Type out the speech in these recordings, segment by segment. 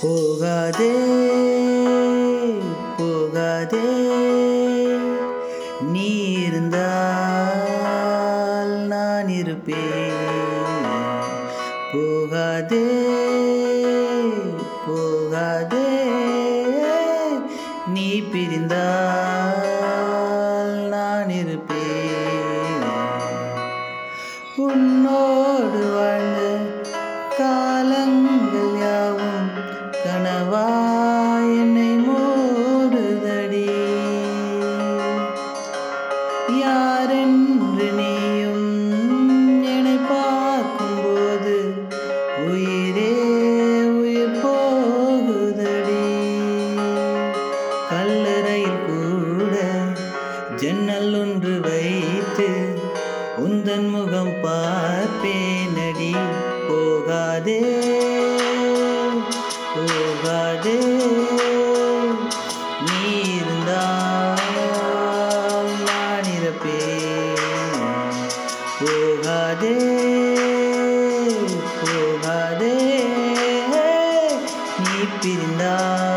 போகாதே நான் போகாதே போகாதே. நீ பிரிந்தால் நான் இருப்பேன். உன்னோ உந்தன் முகம் பார்ப்பேனடி. போகாதே போகாதே. நீ இருந்தால் நான் இருப்பேன் போகாதே போகாதே. நீ பிரிந்தால்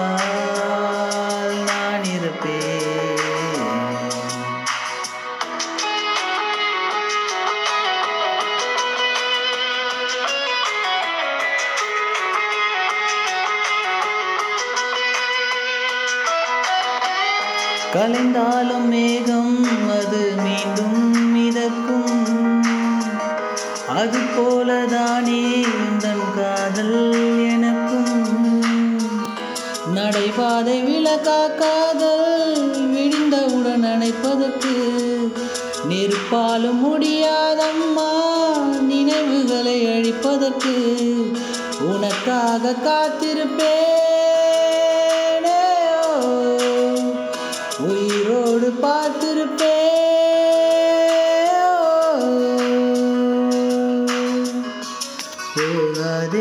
கலைந்தாலும் மேகம் அது மீண்டும் மிதக்கும். அது போலதானே உந்தன் காதல் எனக்கும். நடைபாதை விளக்கா காதல் விடிந்தவுடன் அணைப்பதற்கு நெருப்பாலும் முடியாதம்மா நினைவுகளை அழிப்பதற்கு உனக்காக காத்திருப்பேன். रोड पात्र पे ओ, ओ, ओ, ओ, ओ, ओ, ओ, ओ,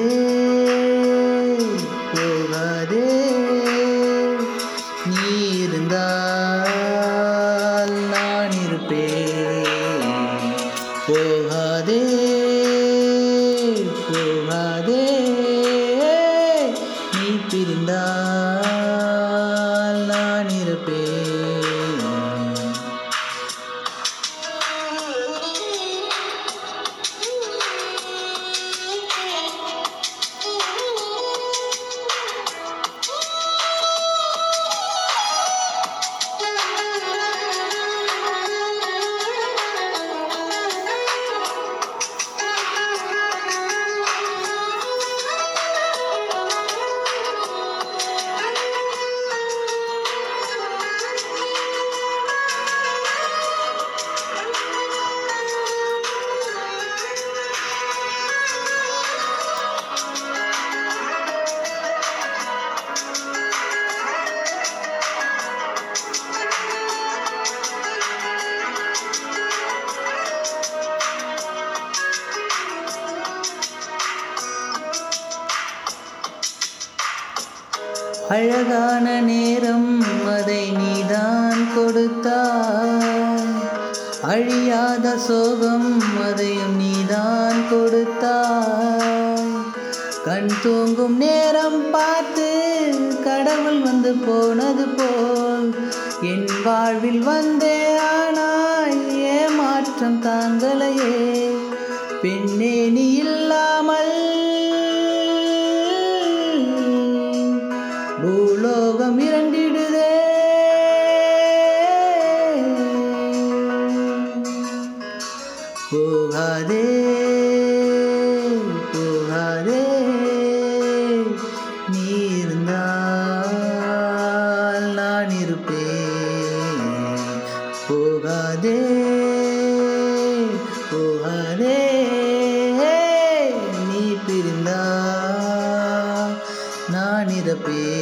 அழகான நேரம் அதை நீதான் கொடுத்தாய். அழியாத சோகம் அதையும் நீதான் கொடுத்தாய். கண் தூங்கும் நேரம் பார்த்து கடவுள் வந்து போனது போல். என் வாழ்வில் வந்தே ஆனாய் ஏமாற்றம் தாங்களையே பெண்ணே நீ இல்லாமல் போகாதே போகாதே நீ இருந்தால் நான் இருப்பேன். போகாதே போகாதே நீ நான் இருப்பேன்